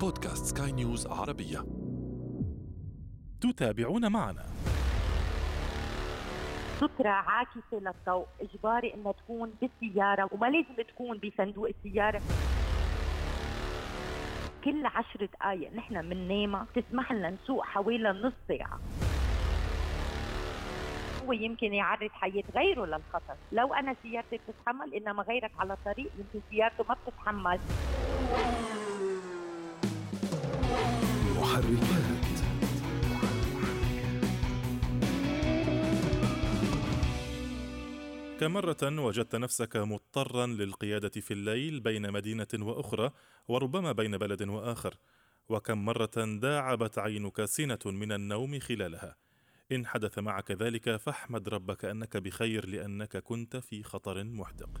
بودكاست سكاي نيوز عربية. تتابعون معنا. سترة عاكسة للضوء إجباري إنها تكون بالسيارة وما لازم تكون بصندوق السيارة. كل عشر دقايق نحن بننام تسمح لنا نسوق حوالي نص ساعة. هو يمكن يعرض حياة غيره للخطر. لو أنا سيارتي بتتحمل إنما غيرك على الطريق يمكن سيارته ما بتتحمل. محركات كم مرة وجدت نفسك مضطرا للقيادة في الليل بين مدينة وأخرى وربما بين بلد وآخر. وكم مرة داعبت عينك سنة من النوم خلالها. إن حدث معك ذلك فاحمد ربك أنك بخير لأنك كنت في خطر محدق.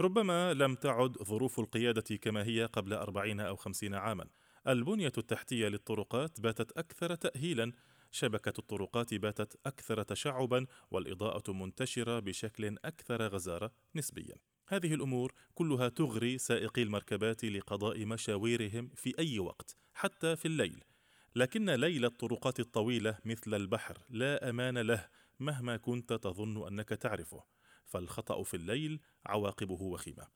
ربما لم تعد ظروف القيادة كما هي قبل أربعين أو خمسين عاما. البنية التحتية للطرقات باتت أكثر تأهيلا. شبكة الطرقات باتت أكثر تشعبا والإضاءة منتشرة بشكل أكثر غزارة نسبيا. هذه الأمور كلها تغري سائقي المركبات لقضاء مشاويرهم في أي وقت حتى في الليل. لكن ليل الطرقات الطويلة مثل البحر لا أمان له مهما كنت تظن أنك تعرفه. فالخطأ في الليل عواقبه وخيمة.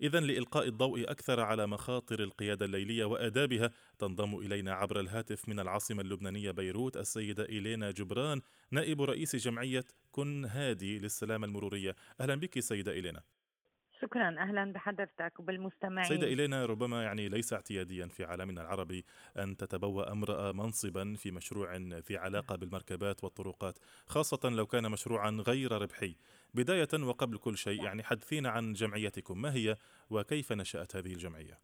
إذا لإلقاء الضوء أكثر على مخاطر القيادة الليلية وآدابها تنضم إلينا عبر الهاتف من العاصمة اللبنانية بيروت السيدة إيلينا جبران نائب رئيس جمعية كن هادي للسلامة المرورية. أهلا بك سيدة إيلينا. شكرا. أهلا بحضرتك وبالمستمعين. سيدة إلينا ربما يعني ليس اعتياديا في عالمنا العربي أن تتبوأ امرأة منصبا في مشروع ذي علاقة بالمركبات والطرقات خاصة لو كان مشروعا غير ربحي. بداية وقبل كل شيء يعني حدثينا عن جمعيتكم. ما هي وكيف نشأت هذه الجمعية؟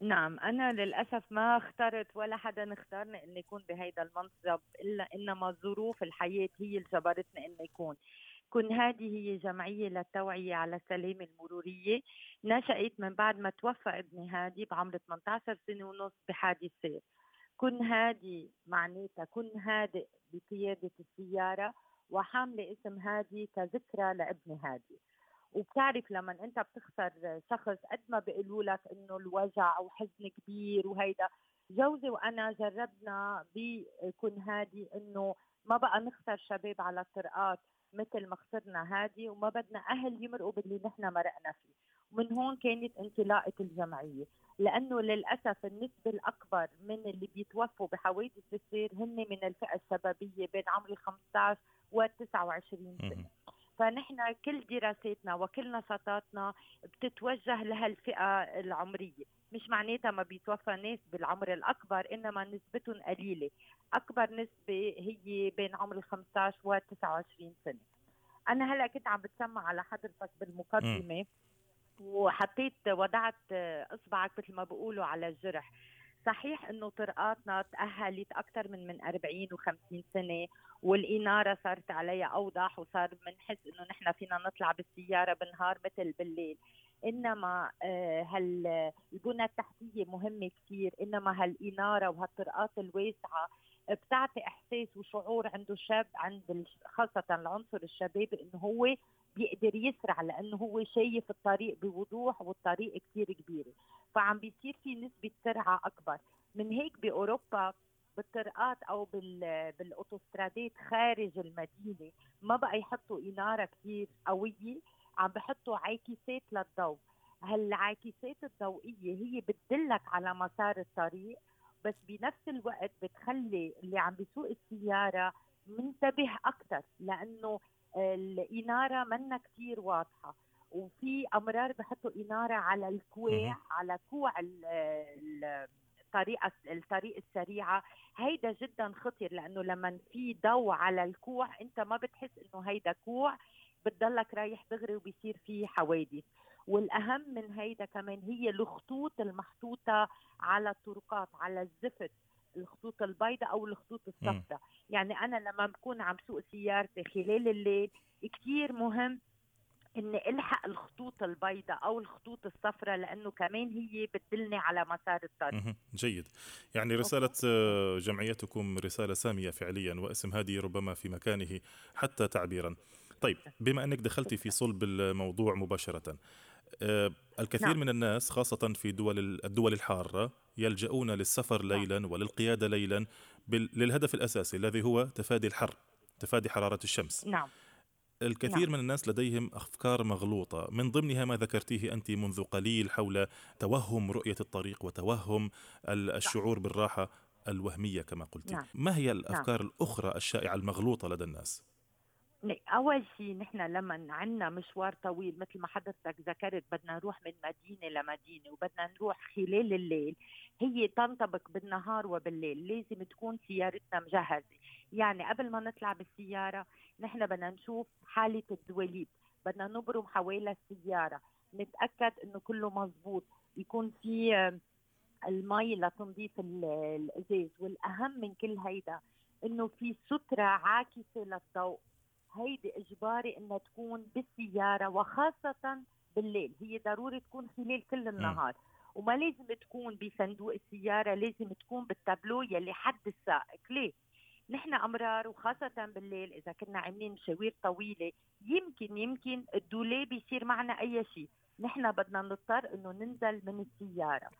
نعم أنا للأسف ما اخترت ولا حدا اختارني إني يكون بهيدا المنصب إلا إنما ظروف الحياة هي اللي جبرتني إني يكون كن هذه هي جمعية للتوعية على السلامة المرورية. نشأت من بعد ما توفى ابني هادي بعمر 18 سنة ونص بحادث سير كن هادي معناتها كن هادئ بقيادة السيارة وحاملة اسم هادي كذكرى لابني هادي. وبتعرف لما انت بتخسر شخص قد ما بيقولوا لك انه الوجع وحزن كبير وهيدا. جوزي وانا جربنا بكن هادي انه ما بقى نخسر شباب على الطرقات. مثل ما خسرنا هادي وما بدنا أهل يمرقوا باللي نحن مرقنا فيه. ومن هون كانت انطلاقة الجمعية. لأنه للأسف النسبة الأكبر من اللي بيتوفوا بحوادث السير هن من الفئة الشبابيه بين عمر 15 و 29 سنة. فنحن كل دراساتنا وكل نشاطاتنا بتتوجه لهالفئة العمرية. مش معناتها ما بيتوفى ناس بالعمر الأكبر إنما نسبتهم قليلة. أكبر نسبة هي بين عمر 15 و 29 سنة. أنا هلأ كنت عم بتسمع على حضرتك بالمقدمة وحطيت وضعت إصبعك مثل ما بيقولوا على الجرح. صحيح إنه طرقاتنا تأهلت أكثر من من 40 و50 سنة والإنارة صارت عليها أوضح وصار بنحس إنه نحن فينا نطلع بالسيارة بالنهار مثل بالليل. إنما آه، هال البنى التحتية مهمة كثير إنما هالإنارة وهالطرقات الواسعة بتعطي إحساس وشعور عنده شاب عند خاصة العنصر الشبابي إنه هو بيقدر يسرع لأنه هو شايف الطريق بوضوح والطريق كثير كبيرة. فعم بيصير في نسبة سرعة أكبر. من هيك بأوروبا بالطرقات أو بالأوتوسترادات خارج المدينة ما بقى يحطوا إنارة كثير قوية. عم بحطوا عاكسات للضوء. هالعاكسات الضوئية هي بتدلك على مسار الطريق بس بنفس الوقت بتخلي اللي عم بيسوق السيارة منتبه أكثر لأنه الإنارة منا كثير واضحة. وفي أمرار بحطوا إنارة على الكواع على كوع الطريقة الطريق السريعة. هيدا جدا خطر لأنه لما في ضوء على الكوع أنت ما بتحس إنه هيدا كوع. بتضلك رايح دغري وبيصير في حوادث. والأهم من هيدا كمان هي الخطوط المحطوطة على الطرقات على الزفت الخطوط البيضاء أو الخطوط الصفراء. يعني أنا لما بكون عم سوق سيارتي خلال الليل كثير مهم إني ألحق الخطوط البيضاء أو الخطوط الصفراء لأنه كمان هي بتدلني على مسار الطريق. جيد. يعني رسالة آه، جمعيتكم رسالة سامية فعليا واسم هذه ربما في مكانه حتى تعبيرا. طيب بما أنك دخلتي في صلب الموضوع مباشرة آه، الكثير نعم. من الناس خاصة في دول الدول الحارة يلجؤون للسفر نعم. ليلا وللقيادة ليلا للهدف الأساسي الذي هو تفادي الحر تفادي حرارة الشمس نعم الكثير نعم. من الناس لديهم أفكار مغلوطة من ضمنها ما ذكرتيه أنت منذ قليل حول توهم رؤية الطريق وتوهم الشعور بالراحة الوهمية كما قلت نعم. ما هي الأفكار نعم. الأخرى الشائعة المغلوطة لدى الناس أول شيء نحن لما عندنا مشوار طويل مثل ما حضرتك ذكرت بدنا نروح من مدينة لمدينة وبدنا نروح خلال الليل هي تنطبق بالنهار وبالليل لازم تكون سيارتنا مجهزة. يعني قبل ما نطلع بالسيارة نحن بدنا نشوف حالة الدواليب بدنا نبرم حوالي السيارة نتأكد إنه كله مزبوط يكون في المي لتنظيف الإزاز والأهم من كل هيدا إنه في سترة عاكسة للضوء. هيدي إجباري إنها تكون بالسيارة وخاصة بالليل. هي ضروري تكون خلال كل النهار. وما لازم تكون بصندوق السيارة لازم تكون بالتابلو يلي حد السائق. ليه؟ نحن أمرار وخاصة بالليل إذا كنا عاملين مشاوير طويلة يمكن يمكن الدولاب يصير معنا أي شيء. نحن بدنا نضطر إنه ننزل من السيارة.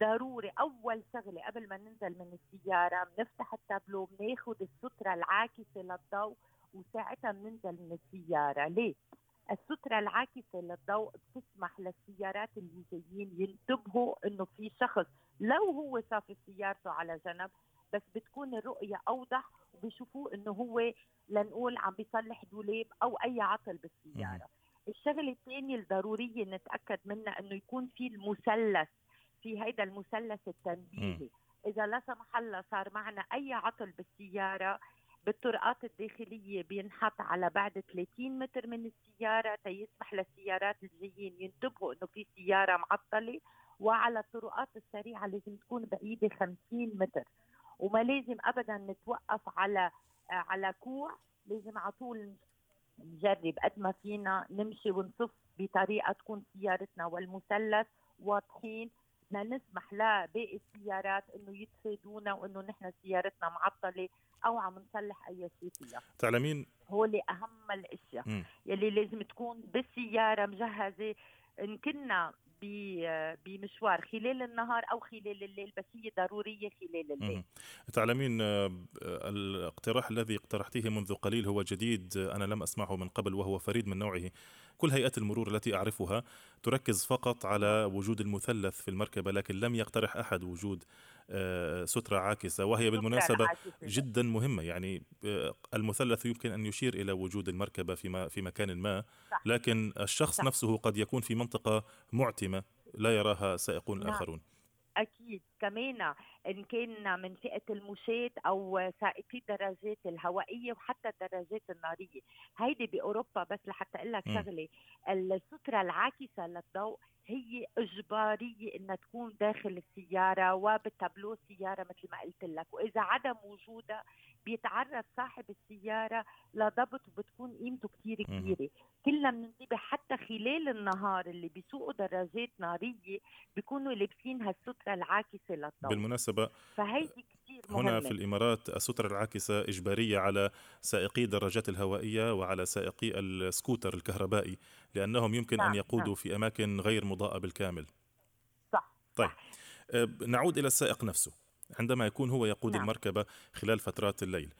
ضروري أول شغلة قبل ما ننزل من السيارة بنفتح التابلو بناخذ السترة العاكسة للضوء وساعتها بننزل من السيارة ليه السترة العاكسة للضوء بتسمح للسيارات اللي جايين ينتبهوا إنه في شخص لو هو صافي سيارته على جنب بس بتكون الرؤية أوضح وبيشوفوه إنه هو لنقول عم بيصلح دولاب أو أي عطل بالسيارة. الشغلة الثانية الضرورية نتأكد منها إنه يكون في المثلث في هيدا المثلث التنبيهي. إذا لا سمح الله صار معنا أي عطل بالسيارة بالطرقات الداخلية بينحط على بعد 30 متر من السيارة تيسمح للسيارات الجايين ينتبهوا إنه في سيارة معطلة وعلى الطرقات السريعة لازم تكون بعيدة 50 متر. وما لازم ابدا نتوقف على على كوع لازم على طول نجرب قد ما فينا نمشي ونصف بطريقة تكون سيارتنا والمثلث واضحين. بدنا نسمح لباقي السيارات إنه يتفادونا وإنه نحن سيارتنا معطلة أو عم نصلح أي شيء فيها. تعلمين؟ هو اللي أهم الأشياء يلي لازم تكون بالسياره مجهزة. إن كنا بمشوار خلال النهار أو خلال الليل بس هي ضرورية خلال الليل. تعلمين آه، الاقتراح الذي اقترحتيه منذ قليل هو جديد أنا لم أسمعه من قبل وهو فريد من نوعه. كل هيئات المرور التي أعرفها تركز فقط على وجود المثلث في المركبة لكن لم يقترح أحد وجود آه، سترة عاكسة وهي بالمناسبة جدا مهمة. يعني آه، المثلث يمكن أن يشير إلى وجود المركبة في, في مكان ما لكن الشخص نفسه قد يكون في منطقة معتمة لا يراها سائقون نعم. آخرون. أكيد. كمان إن كان من فئة المشاة أو سائقي الدراجات الهوائية وحتى الدراجات النارية. هيدي بأوروبا بس لحتى أقول لك شغلة السترة العاكسة للضوء هي إجبارية إنها تكون داخل السيارة وبالتابلو السيارة مثل ما قلت لك. وإذا عدم وجودها بيتعرض صاحب السيارة لضبط وبتكون قيمته كثير كبيرة كلنا بننتبه حتى خلال النهار اللي بيسوقوا دراجات نارية بيكونوا لابسين هالسترة العاكسة للضوء بالمناسبة فهيدي كثير مهمة هنا في الإمارات السترة العاكسة إجبارية على سائقي الدراجات الهوائية وعلى سائقي السكوتر الكهربائي لأنهم يمكن نعم. ان يقودوا نعم. في أماكن غير مضاءة بالكامل صح طيب صح. أه، نعود إلى السائق نفسه عندما يكون هو يقود نعم. المركبة خلال فترات الليل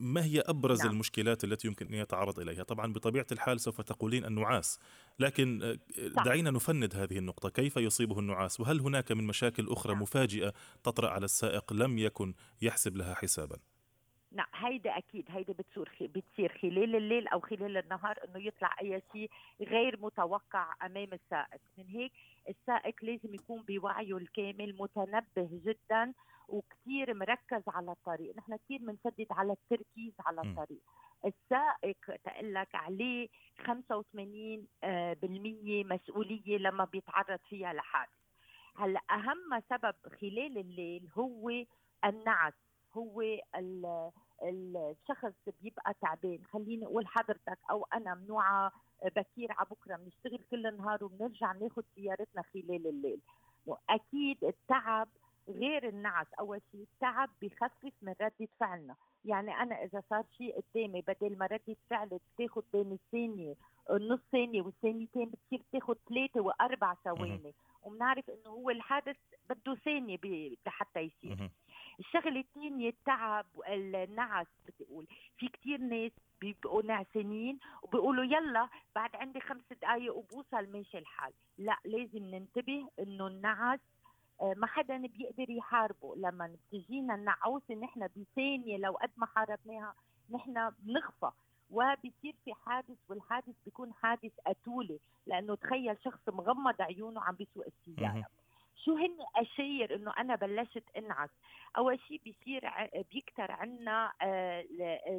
ما هي أبرز نعم. المشكلات التي يمكن أن يتعرض إليها طبعا بطبيعة الحال سوف تقولين النعاس لكن آه، دعينا نفند هذه النقطة كيف يصيبه النعاس وهل هناك من مشاكل أخرى نعم. مفاجئة تطرأ على السائق لم يكن يحسب لها حسابا نعم هيدا أكيد هيدا بتصير بتصير خلال الليل أو خلال النهار إنه يطلع أي شيء غير متوقع أمام السائق. من هيك السائق لازم يكون بوعيه الكامل متنبه جدا وكثير مركز على الطريق. نحن كثير بنسدد على التركيز على الطريق. السائق تقول لك عليه 85% آه، مسؤولية لما بيتعرض فيها لحادث. هلأ أهم سبب خلال الليل هو النعس هو الشخص بيبقى تعبان. خليني أقول حضرتك أو أنا منوعه بكير على بكرة بنشتغل كل النهار وبنرجع ناخذ سيارتنا خلال الليل. وأكيد التعب غير النعس أول شيء التعب بخفف من ردة فعلنا. يعني أنا إذا صار شيء قدامي بدل ما ردة فعل تاخذ بين الثانية نص ثانية والثانيتين بتصير تاخذ ثلاثة وأربع ثواني. وبنعرف إنه هو الحادث بده ثانية لحتى يصير. الشغله الثانية التعب والنعس بدي أقول في كثير ناس بيبقوا نعسانين وبيقولوا يلا بعد عندي خمس دقائق وبوصل ماشي الحال. لا لازم ننتبه إنه النعس آه، ما حدا بيقدر يحاربه. لما بتجينا النعوسه نحن بثانية لو قد ما حاربناها نحن بنخفى. وبصير في حادث والحادث بيكون حادث قتولي لأنه تخيل شخص مغمض عيونه عم بيسوق السيارة. شو هن أشير إنه أنا بلشت انعس أول شيء بيصير بيكتر عنا آه،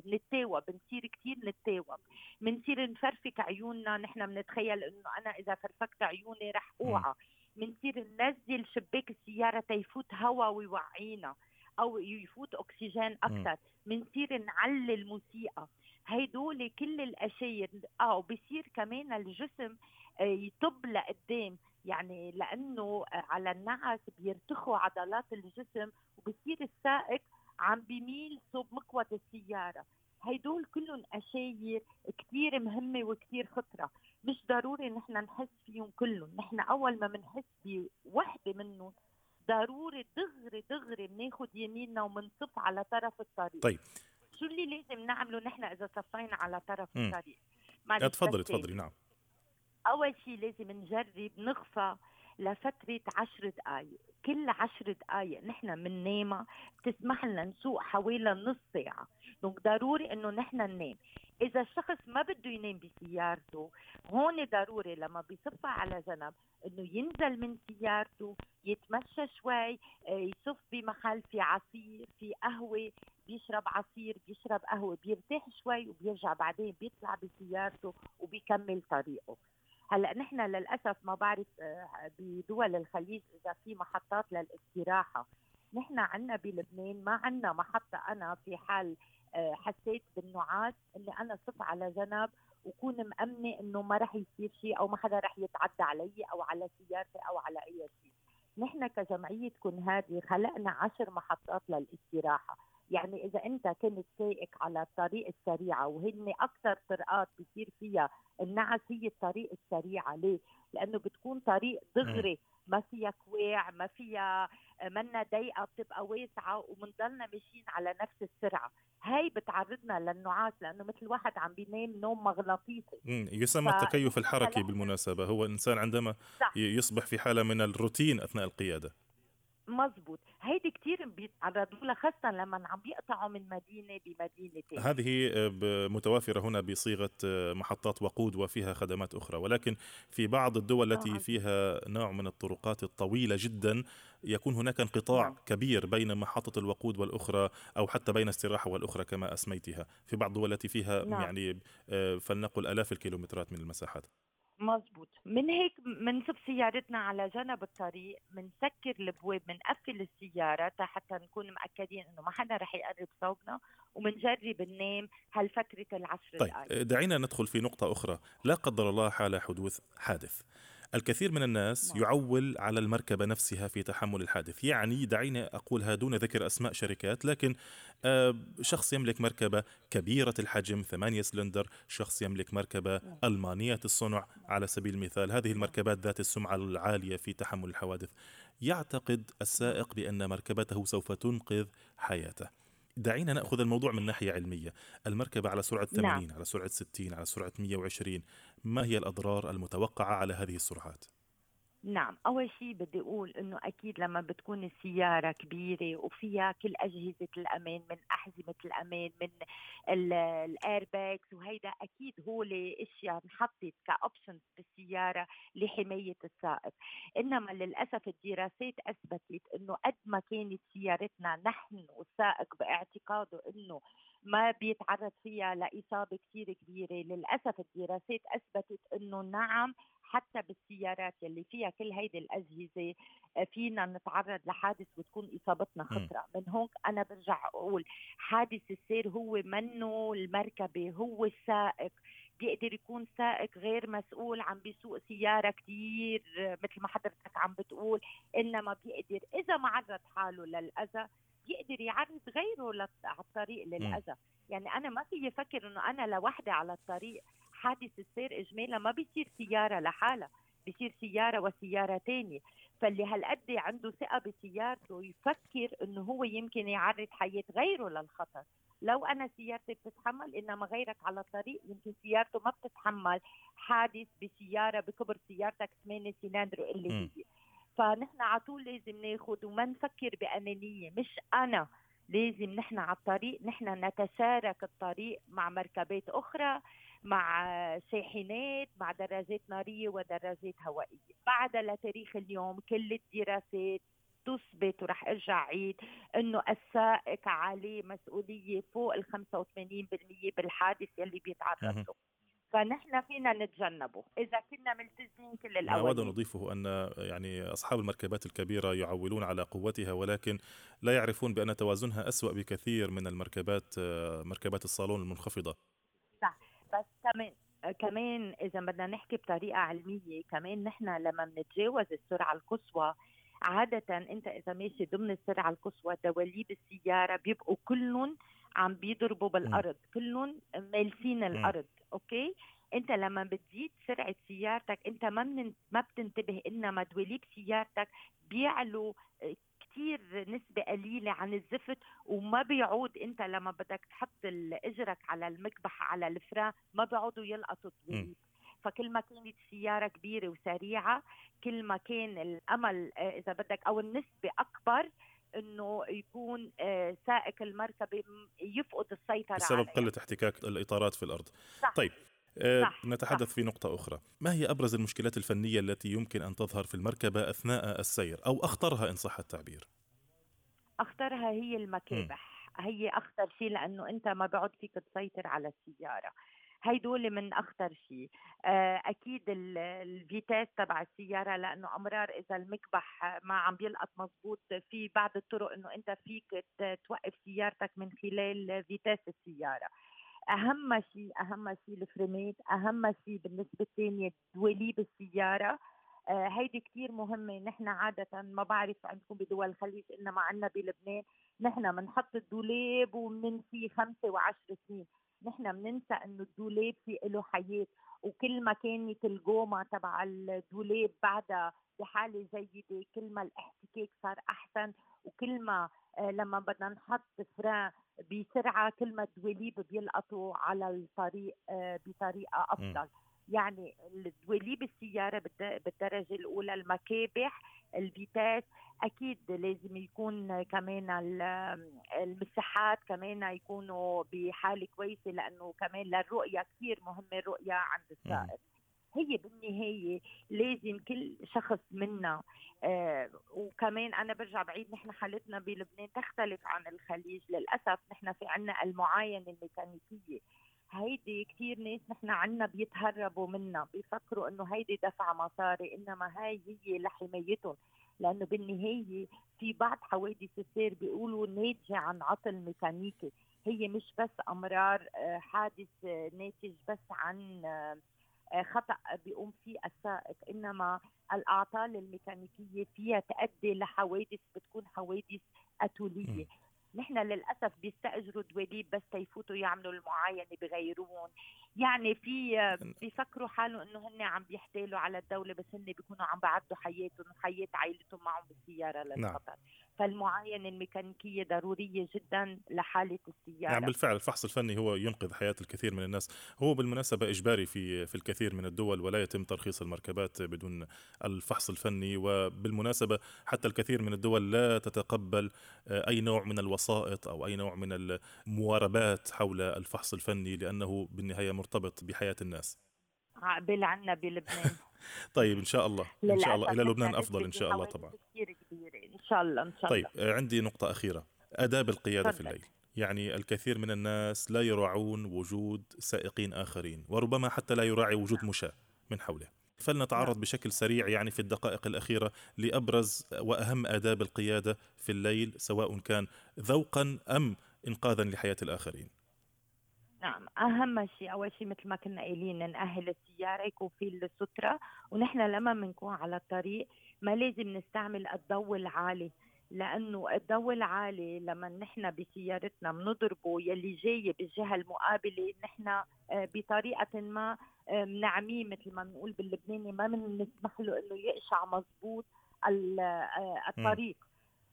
نتاوب بنصير كثير نتاوب بنصير نفرفك عيوننا نحن بنتخيل إنه أنا إذا فرفكت عيوني رح أوعى. بنصير ننزل شباك السيارة تيفوت هواء ويوعينا أو يفوت أكسجين أكثر بنصير نعلي الموسيقى. هيدول كل الاشياء آه وبصير كمان الجسم آه، يطب لقدام. يعني لأنه على النعس بيرتخوا عضلات الجسم وبصير السائق عم بيميل صوب مقود السيارة. هيدول كلهم أشاير كثير مهمة وكثير خطرة. مش ضروري نحن نحس فيهم كلهم. نحن أول ما بنحس بوحدة منهم ضروري دغري دغري بناخذ يميننا وبنصف على طرف الطريق. طيب. شو اللي لازم نعمله نحن إذا صفينا على طرف م. الطريق؟ تفضلي تفضلي نعم. أول شيء لازم نجرب نخفى لفترة عشر دقايق. كل عشر دقايق نحن بننام بتسمح لنا نسوق حوالي نص ساعة. دونك ضروري إنه نحن ننام. إذا الشخص ما بده ينام بسيارته هون ضروري لما بيصفى على جنب إنه ينزل من سيارته يتمشى شوي آه، يصف بمحل في عصير في قهوة بيشرب عصير بيشرب قهوة بيرتاح شوي وبيرجع بعدين بيطلع بسيارته وبيكمل طريقه. هلأ نحن للأسف ما بعرف آه، بدول الخليج إذا في محطات للاستراحة. نحن عندنا بلبنان ما عندنا محطة. أنا في حال آه، حسيت بالنعاس إني أنا صف على جنب وكون مأمنة إنه ما رح يصير شيء أو ما حدا رح يتعدى علي أو على سيارتي أو على أي شيء. نحن كجمعية كن هادي خلقنا عشر محطات للاستراحة. يعني إذا أنت كنت سائق على الطريق السريعة وهن أكثر طرقات بصير فيها النعس هي الطريق السريعة. ليه؟ لأنه بتكون طريق دغري ما فيها كواع ما فيها منا ضيقة بتبقى واسعة وبنضلنا ماشيين على نفس السرعة. هاي بتعرضنا للنعاس لأنه مثل واحد عم بينام نوم مغناطيسي. يسمى ف... التكيف الحركي بالمناسبة. هو الانسان عندما صح. يصبح في حالة من الروتين أثناء القيادة. مزبوط. بيتعرضوا لها خاصة لما عم بيقطعوا من مدينة بمدينة تانية. هذه آه، متوافرة هنا بصيغة آه، محطات وقود وفيها خدمات أخرى ولكن في بعض الدول التي فيها نوع من الطرقات الطويلة جدا يكون هناك انقطاع نعم. كبير بين محطة الوقود والأخرى أو حتى بين استراحة والأخرى كما أسميتها في بعض الدول التي فيها نعم. يعني آه، فلنقل آلاف الكيلومترات من المساحات مزبوط من هيك بنصب سيارتنا على جنب الطريق بنسكر البواب بنقفل السيارة حتى نكون مأكدين إنه ما حدا رح يقرب صوبنا وبنجرب ننام هالفترة العشر طيب دعينا ندخل في نقطة أخرى. لا قدر الله حال حدوث حادث. الكثير من الناس نعم. يعول على المركبة نفسها في تحمل الحادث. يعني دعينا أقولها دون ذكر أسماء شركات لكن آه، شخص يملك مركبة كبيرة الحجم ثمانية سلندر شخص يملك مركبة نعم. ألمانية الصنع على سبيل المثال. هذه المركبات ذات السمعة العالية في تحمل الحوادث. يعتقد السائق بأن مركبته سوف تنقذ حياته. دعينا نأخذ الموضوع من ناحية علمية، المركبة على سرعة 80 نعم. على سرعة 60 على سرعة 120 ما هي الأضرار المتوقعة على هذه السرعات؟ نعم أول شيء بدي أقول أنه أكيد لما بتكون السيارة كبيرة وفيها كل أجهزة الأمان من أحزمة الأمان من ال airbags وهيدا أكيد هو أشياء انحطت ك options بالسيارة لحماية السائق. إنما للأسف الدراسات أثبتت أنه قد ما كانت سيارتنا نحن والسائق باعتقاده أنه ما بيتعرض فيها لإصابة كثير كبيرة للأسف الدراسات أثبتت أنه نعم حتى بالسيارات يلي فيها كل هيدي الأجهزة آه، فينا نتعرض لحادث وتكون إصابتنا خطرة. من هون أنا برجع أقول حادث السير هو منه المركبة هو السائق. بيقدر يكون سائق غير مسؤول عم بيسوق سيارة كثير مثل ما حضرتك عم بتقول إنما بيقدر إذا ما عرض حاله للأذى بيقدر يعرض غيره على الطريق للأذى. يعني أنا ما في أفكر إنه أنا لوحدي على الطريق. حادث السير اجمالا ما بيصير سيارة لحالها بصير سيارة وسيارة ثانية فاللي هالقد عنده ثقة بسيارته يفكر إنه هو يمكن يعرض حياة غيره للخطر. لو أنا سيارتي بتتحمل إنما غيرك على الطريق يمكن سيارته ما بتتحمل حادث بسيارة بكبر سيارتك 8 سيلندر اللي هي فنحن على طول لازم ناخذ وما نفكر بأنانية. مش أنا لازم نحن على الطريق نحن نتشارك الطريق مع مركبات أخرى. مع شاحنات مع دراجات نارية ودراجات هوائية. بعد لتاريخ اليوم كل الدراسات تثبت ورح أرجع عيد إنه السائق عليه مسؤولية فوق ال 85% بالحادث يلي بيتعرض له. فنحن فينا نتجنبه. إذا كنا ملتزمين كل الأول أود أن أضيفه أن يعني أصحاب المركبات الكبيرة يعولون على قوتها ولكن لا يعرفون بأن توازنها أسوأ بكثير من المركبات مركبات الصالون المنخفضة. صح بس كمان كمان إذا بدنا نحكي بطريقة علمية كمان نحن لما بنتجاوز السرعة القصوى عادة أنت إذا ماشي ضمن السرعة القصوى دواليب السيارة بيبقوا كلهم عم بيضربوا بالأرض كلهم مالسين الأرض أوكي؟ أنت لما بتزيد سرعة سيارتك أنت ما من ما بتنتبه إنما دواليب سيارتك بيعلوا كثير نسبة قليلة عن الزفت وما بيعود انت لما بدك تحط إجرك على المكبح على الفران ما بيعودوا يلقطوا الدواليب فكل ما كانت السياره كبيرة وسريعة كل ما كان الأمل آه، إذا بدك أو النسبة أكبر إنه يكون آه، سائق المركبة يفقد السيطرة بسبب. قلة احتكاك الإطارات في الأرض صح. طيب صح. نتحدث صح. في نقطة أخرى ما هي أبرز المشكلات الفنية التي يمكن أن تظهر في المركبة أثناء السير أو أخطرها إن صح التعبير أخطرها هي المكابح م. هي أخطر شيء لأنه أنت ما بعد فيك تسيطر على السيارة هيدول من أخطر شيء آه، أكيد ال vitesse تبع السيارة لأنه أمرار إذا المكبح ما عم بيلقط مزبوط في بعض الطرق إنه أنت فيك توقف سيارتك من خلال vitesse السيارة أهم شيء أهم شيء الفرامات أهم شيء بالنسبة الثانية دواليب السيارة. آه هيدي كتير مهمة. نحن عادة ما بعرف عندكم بدول الخليج إنما عنا بلبنان. نحن بنحط الدولاب وبننسيه خمسة وعشر سنين. نحن بننسى إنه الدولاب في له حياة. وكل ما كانت الجومه تبع الدولاب بعدها بحالة جيدة كل ما الاحتكاك صار أحسن. وكل ما آه، لما بدنا نحط فران بسرعة كل ما الدواليب بيلقطوا على الطريق آه، بطريقة أفضل. يعني دواليب السيارة بالدرجة الأولى المكابح الفيتاس أكيد لازم يكون كمان المساحات كمان يكونوا بحالة كويسة لأنه كمان للرؤية كثير مهمة الرؤية عند السائق. هي بالنهاية لازم كل شخص منا آه وكمان أنا برجع بعيد نحن حالتنا بلبنان تختلف عن الخليج للأسف نحن في عنا المعاينة الميكانيكية. هيدي كثير ناس نحن عنا بيتهربوا منا بيفكروا إنه هيدي دفع مصاري إنما هاي هي لحمايتهم. لأنه بالنهاية في بعض حوادث السير بيقولوا ناتجة عن عطل ميكانيكي. هي مش بس أمرار آه، حادث آه، ناتج بس عن خطأ بيقوم فيه السائق. إنما الأعطال الميكانيكية فيها تؤدي لحوادث بتكون حوادث أتولية. نحن للأسف بيستأجروا دواليب بس تيفوتوا يعملوا المعاينة بغيرون يعني في بيفكروا حالهم إنه هن عم بيحتالوا على الدولة بس هن بيكونوا عم بعدوا حياتهم وحياه عائلتهم معهم بالسيارة للخطر. نعم. فالمعاينه الميكانيكية ضرورية جدا لحالة السيارة. نعم بالفعل الفحص الفني هو ينقذ حياة الكثير من الناس. هو بالمناسبة إجباري في في الكثير من الدول ولا يتم ترخيص المركبات بدون الفحص الفني. وبالمناسبة حتى الكثير من الدول لا تتقبل آه، أي نوع من الوسائط أو أي نوع من المواربات حول الفحص الفني لأنه بالنهاية مرتبط بحياة الناس. عقبال عنا بلبنان. طيب إن شاء الله. إن شاء الله إلى لبنان أفضل إن شاء الله طبعا. كثير شاء الله إن شاء طيب الله. عندي نقطة أخيرة. آداب القيادة في الليل. يعني الكثير من الناس لا يراعون وجود سائقين آخرين وربما حتى لا يراعي وجود مشاة من حوله. فلنتعرض بشكل سريع يعني في الدقائق الأخيرة لأبرز وأهم آداب القيادة في الليل سواء كان ذوقا أم إنقاذا لحياة الآخرين. نعم أهم شيء أول شيء مثل ما كنا قايلين نأهل السياره يكون في السترة ونحن لما بنكون على الطريق ما لازم نستعمل الضوء العالي لأنه الضوء العالي لما نحن بسيارتنا بنضربه يلي جاي بالجهة المقابلة نحن آه، بطريقة ما بنعميه مثل ما بنقول باللبناني ما بنسمح له إنه يقشع مضبوط آه، الطريق.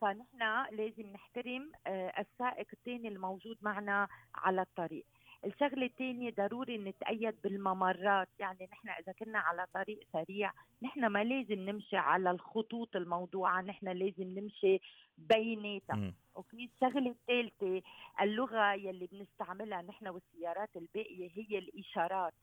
فنحن لازم نحترم آه، السائق الثاني الموجود معنا على الطريق. الشغلة الثانية ضروري نتأيد بالممرات. يعني نحن إذا كنا على طريق سريع نحن ما لازم نمشي على الخطوط الموضوعة نحن لازم نمشي بيناتها أوكي؟ الشغلة الثالثه اللغة يلي بنستعملها نحن والسيارات الباقية هي الإشارات.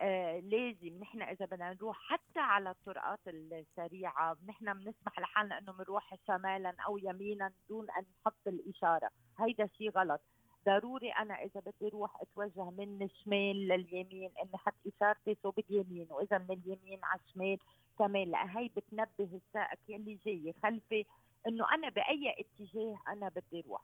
آه لازم نحن إذا بدنا نروح حتى على الطرقات السريعة نحن بنسمح لحالنا إنه بنروح شمالا أو يمينا دون أن نحط الإشارة. هيدا شيء غلط. ضروري أنا إذا بدي أروح أتوجه من الشمال لليمين اني حط إشارتي صوب اليمين وإذا من اليمين على الشمال كمان. هي بتنبه السائق يلي جاي خلفي إنه أنا بأي اتجاه أنا بدي أروح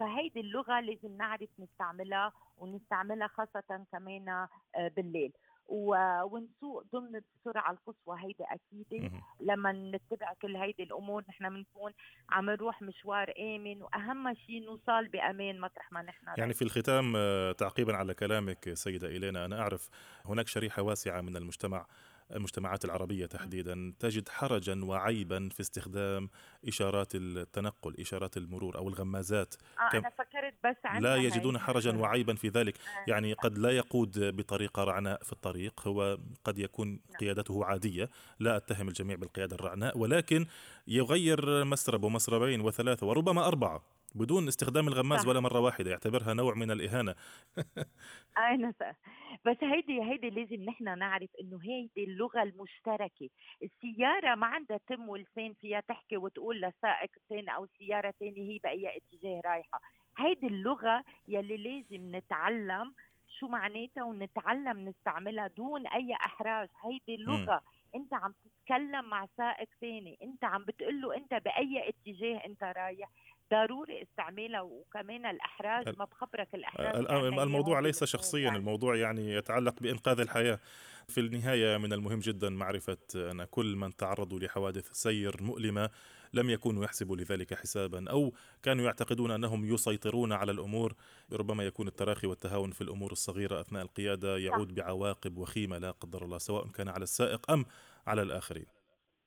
فهيدي اللغة لازم نعرف نستعملها ونستعملها خاصة كمان آه، بالليل. ونسوق ضمن السرعه القصوى. هيدي أكيد لما نتبع كل هيدي الأمور نحن بنكون عم نروح مشوار آمن وأهم شيء نوصل بأمان مطرح ما نحن يعني في الختام آه، تعقيبا على كلامك سيدة إلينا أنا أعرف هناك شريحة واسعة من المجتمع. المجتمعات العربية تحديدا تجد حرجا وعيبا في استخدام إشارات التنقل إشارات المرور أو الغمازات. آه أنا فكرت بس لا يجدون حرجا وعيبا في ذلك. آه. يعني قد لا يقود بطريقة رعناء في الطريق هو قد يكون نعم. قيادته عادية لا أتهم الجميع بالقيادة الرعناء ولكن يغير مسرب ومسربين وثلاثة وربما أربعة. بدون استخدام الغماز ولا مرة واحدة يعتبرها نوع من الإهانة. أنا بس هيدي هيدي لازم نحن نعرف إنه هيدي اللغة المشتركة. السيارة ما عندها تم ولسان فيها تحكي وتقول لسائق ثاني أو سيارة ثانية هي بأي اتجاه رايحة. هيدي اللغة يلي لازم نتعلم شو معناتها ونتعلم نستعملها دون أي إحراج. هيدي اللغة م. أنت عم تتكلم مع سائق ثاني أنت عم بتقول له أنت بأي اتجاه أنت رايح. ضروري استعمالها وكمان الاحراج ما بخبرك الاحراج الموضوع ليس شخصيا يعني. الموضوع يعني يتعلق بإنقاذ الحياة. في النهاية من المهم جدا معرفة أن كل من تعرضوا لحوادث سير مؤلمة لم يكونوا يحسبوا لذلك حسابا أو كانوا يعتقدون أنهم يسيطرون على الأمور. ربما يكون التراخي والتهاون في الأمور الصغيرة أثناء القيادة يعود بعواقب وخيمة لا قدر الله سواء كان على السائق أم على الآخرين.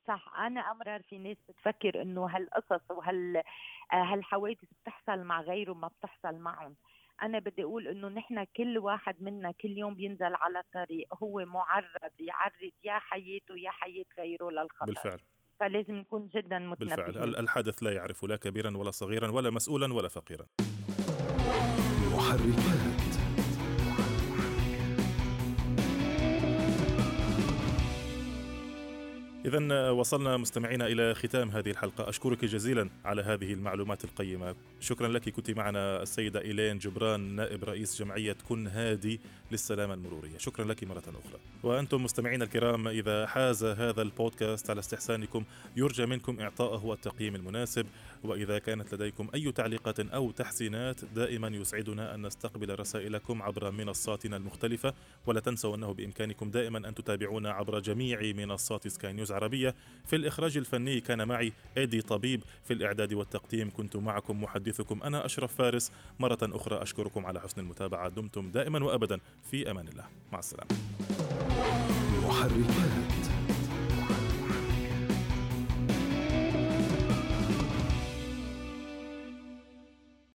صح أنا أمرار في ناس بتفكر إنه هالقصص وهال هالحوادث بتحصل مع غيره ما بتحصل معهم. أنا بدي أقول إنه نحن كل واحد منا كل يوم بينزل على الطريق هو معرض يعرض يا حياته يا حياة غيره للخطر. بالفعل. فلازم نكون جدا متنبهين. بالفعل الحادث لا يعرف لا كبيرا ولا صغيرا ولا مسؤولا ولا فقيرا. محركات إذا وصلنا مستمعينا إلى ختام هذه الحلقة. أشكرك جزيلا على هذه المعلومات القيمة. شكرا لك. كنت معنا السيدة إيلين جبران نائب رئيس جمعية كن هادي للسلامة المرورية. شكرا لك مرة أخرى. وأنتم مستمعينا الكرام إذا حاز هذا البودكاست على استحسانكم يرجى منكم إعطائه التقييم المناسب. وإذا كانت لديكم أي تعليقات أو تحسينات دائما يسعدنا أن نستقبل رسائلكم عبر منصاتنا المختلفة. ولا تنسوا أنه بإمكانكم دائما أن تتابعونا عبر جميع منصات سكاي نيوز عربية. في الإخراج الفني كان معي إيدي طبيب. في الإعداد والتقديم كنت معكم محدثكم أنا أشرف فارس. مرة أخرى أشكركم على حسن المتابعة. دمتم دائما وأبدا. في أمان الله. مع السلامة. محركات.